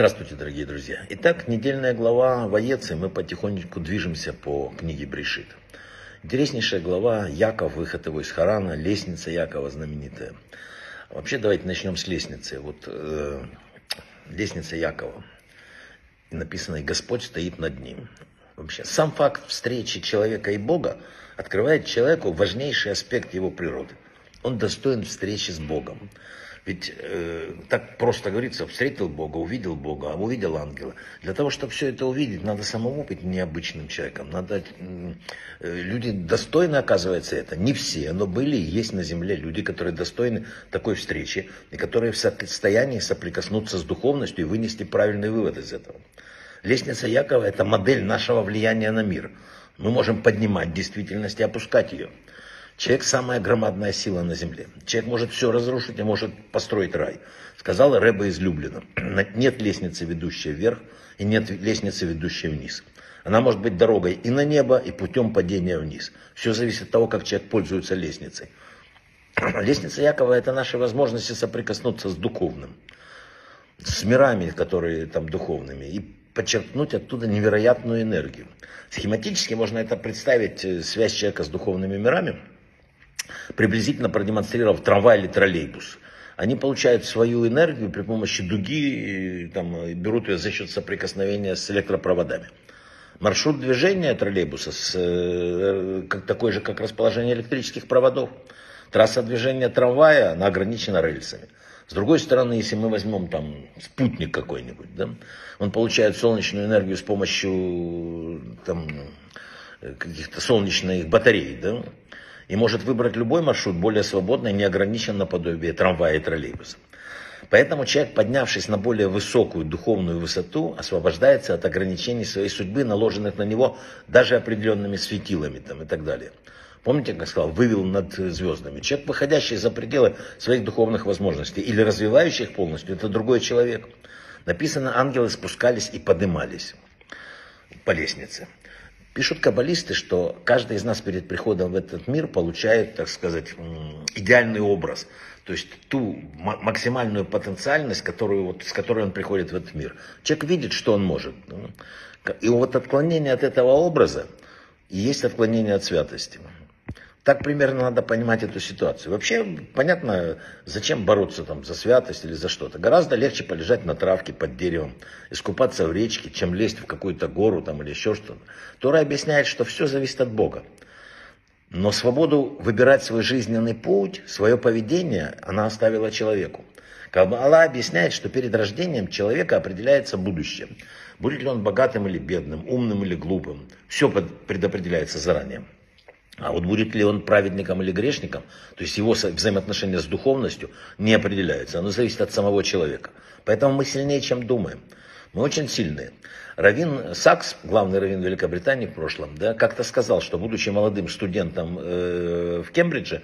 Здравствуйте, дорогие друзья. Итак, недельная глава Воецы, мы потихонечку движемся по книге Брешит. Интереснейшая глава Яков, выход его из Харана, лестница Якова знаменитая. Вообще давайте начнем с лестницы. Вот э, лестница Якова. Написано, и Господь стоит над ним. Вообще, сам факт встречи человека и Бога открывает человеку важнейший аспект его природы. Он достоин встречи с Богом. Ведь э, так просто говорится, встретил Бога, увидел Бога, а увидел ангела. Для того, чтобы все это увидеть, надо самому быть необычным человеком. Надо, э, люди достойны, оказывается, это. Не все, но были и есть на земле люди, которые достойны такой встречи, и которые в состоянии соприкоснуться с духовностью и вынести правильный вывод из этого. Лестница Якова – это модель нашего влияния на мир. Мы можем поднимать действительность и опускать ее. Человек самая громадная сила на земле. Человек может все разрушить и может построить рай. Сказала Рэба из Люблина. Нет лестницы, ведущей вверх, и нет лестницы, ведущей вниз. Она может быть дорогой и на небо, и путем падения вниз. Все зависит от того, как человек пользуется лестницей. Лестница Якова – это наши возможности соприкоснуться с духовным, с мирами, которые там духовными, и подчеркнуть оттуда невероятную энергию. Схематически можно это представить, э, связь человека с духовными мирами – приблизительно продемонстрировав трамвай или троллейбус. Они получают свою энергию при помощи дуги, там, берут ее за счет соприкосновения с электропроводами. Маршрут движения троллейбуса с, э, как, такой же, как расположение электрических проводов. Трасса движения трамвая, она ограничена рельсами. С другой стороны, если мы возьмем там спутник какой-нибудь, да, он получает солнечную энергию с помощью там, каких-то солнечных батарей, да, и может выбрать любой маршрут более свободно и не ограничен трамвая и троллейбуса. Поэтому человек, поднявшись на более высокую духовную высоту, освобождается от ограничений своей судьбы, наложенных на него даже определенными светилами там, и так далее. Помните, как я сказал, вывел над звездами. Человек, выходящий за пределы своих духовных возможностей или развивающий их полностью, это другой человек. Написано, ангелы спускались и поднимались по лестнице. Пишут каббалисты, что каждый из нас перед приходом в этот мир получает, так сказать, идеальный образ. То есть ту максимальную потенциальность, которую, вот, с которой он приходит в этот мир. Человек видит, что он может. И вот отклонение от этого образа и есть отклонение от святости. Так примерно надо понимать эту ситуацию. Вообще, понятно, зачем бороться там за святость или за что-то. Гораздо легче полежать на травке под деревом, искупаться в речке, чем лезть в какую-то гору там или еще что-то. Тора объясняет, что все зависит от Бога. Но свободу выбирать свой жизненный путь, свое поведение, она оставила человеку. Каббала объясняет, что перед рождением человека определяется будущее. Будет ли он богатым или бедным, умным или глупым. Все предопределяется заранее. А вот будет ли он праведником или грешником, то есть его взаимоотношения с духовностью не определяются. Оно зависит от самого человека. Поэтому мы сильнее, чем думаем. Мы очень сильные. Равин Сакс, главный раввин Великобритании в прошлом, да, как-то сказал, что будучи молодым студентом э, в Кембридже,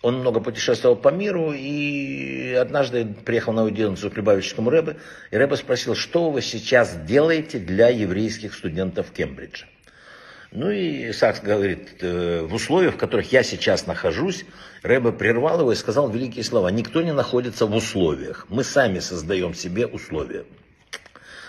он много путешествовал по миру и однажды приехал на аудиенцию к Любавическому Рэбе, и Рэбе спросил, что вы сейчас делаете для еврейских студентов Кембриджа. Ну и Сакс говорит, э, в условиях, в которых я сейчас нахожусь, Рэбе прервал его и сказал великие слова. Никто не находится в условиях. Мы сами создаем себе условия.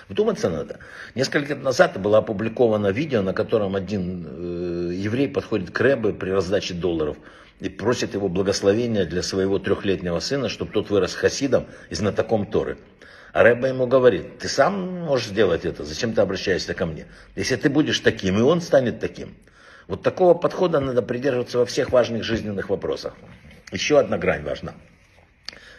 Вдуматься надо. Несколько лет назад было опубликовано видео, на котором один э, еврей подходит к Рэбе при раздаче долларов и просит его благословения для своего трехлетнего сына, чтобы тот вырос хасидом и знатоком Торы. А Рэба ему говорит, ты сам можешь сделать это, зачем ты обращаешься ко мне? Если ты будешь таким, и он станет таким. Вот такого подхода надо придерживаться во всех важных жизненных вопросах. Еще одна грань важна.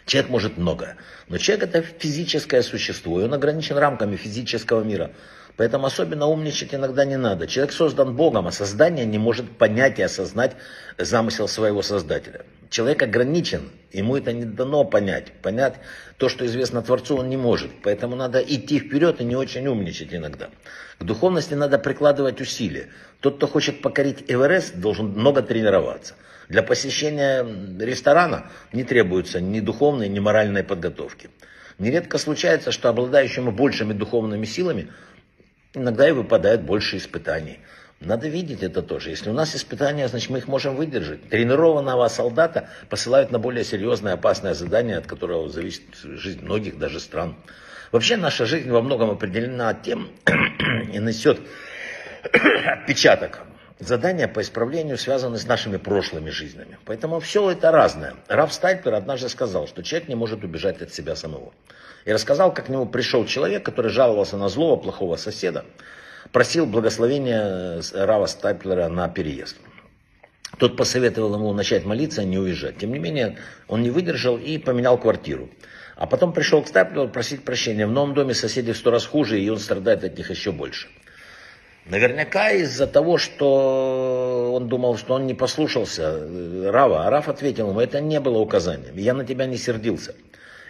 Человек может многое, но человек это физическое существо, и он ограничен рамками физического мира. Поэтому особенно умничать иногда не надо. Человек создан Богом, а создание не может понять и осознать замысел своего Создателя. Человек ограничен, ему это не дано понять. Понять то, что известно Творцу, он не может. Поэтому надо идти вперед и не очень умничать иногда. К духовности надо прикладывать усилия. Тот, кто хочет покорить Эверест, должен много тренироваться. Для посещения ресторана не требуется ни духовной, ни моральной подготовки. Нередко случается, что обладающему большими духовными силами иногда и выпадает больше испытаний. Надо видеть это тоже. Если у нас испытания, значит мы их можем выдержать. Тренированного солдата посылают на более серьезное опасное задание, от которого зависит жизнь многих даже стран. Вообще наша жизнь во многом определена тем и несет отпечаток. Задания по исправлению связаны с нашими прошлыми жизнями. Поэтому все это разное. Раф Стайплер однажды сказал, что человек не может убежать от себя самого. И рассказал, как к нему пришел человек, который жаловался на злого, плохого соседа, просил благословения Рава Стайплера на переезд. Тот посоветовал ему начать молиться, а не уезжать. Тем не менее, он не выдержал и поменял квартиру. А потом пришел к Стайплеру просить прощения. В новом доме соседи в сто раз хуже, и он страдает от них еще больше. Наверняка из-за того, что он думал, что он не послушался э, Рава. А Рав ответил ему, это не было указанием, я на тебя не сердился.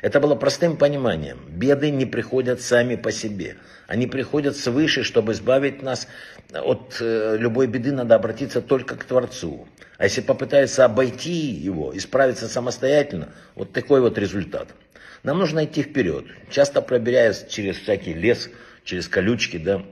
Это было простым пониманием. Беды не приходят сами по себе. Они приходят свыше, чтобы избавить нас от э, любой беды, надо обратиться только к Творцу. А если попытается обойти его, исправиться самостоятельно, вот такой вот результат. Нам нужно идти вперед, часто пробираясь через всякий лес, через колючки, да,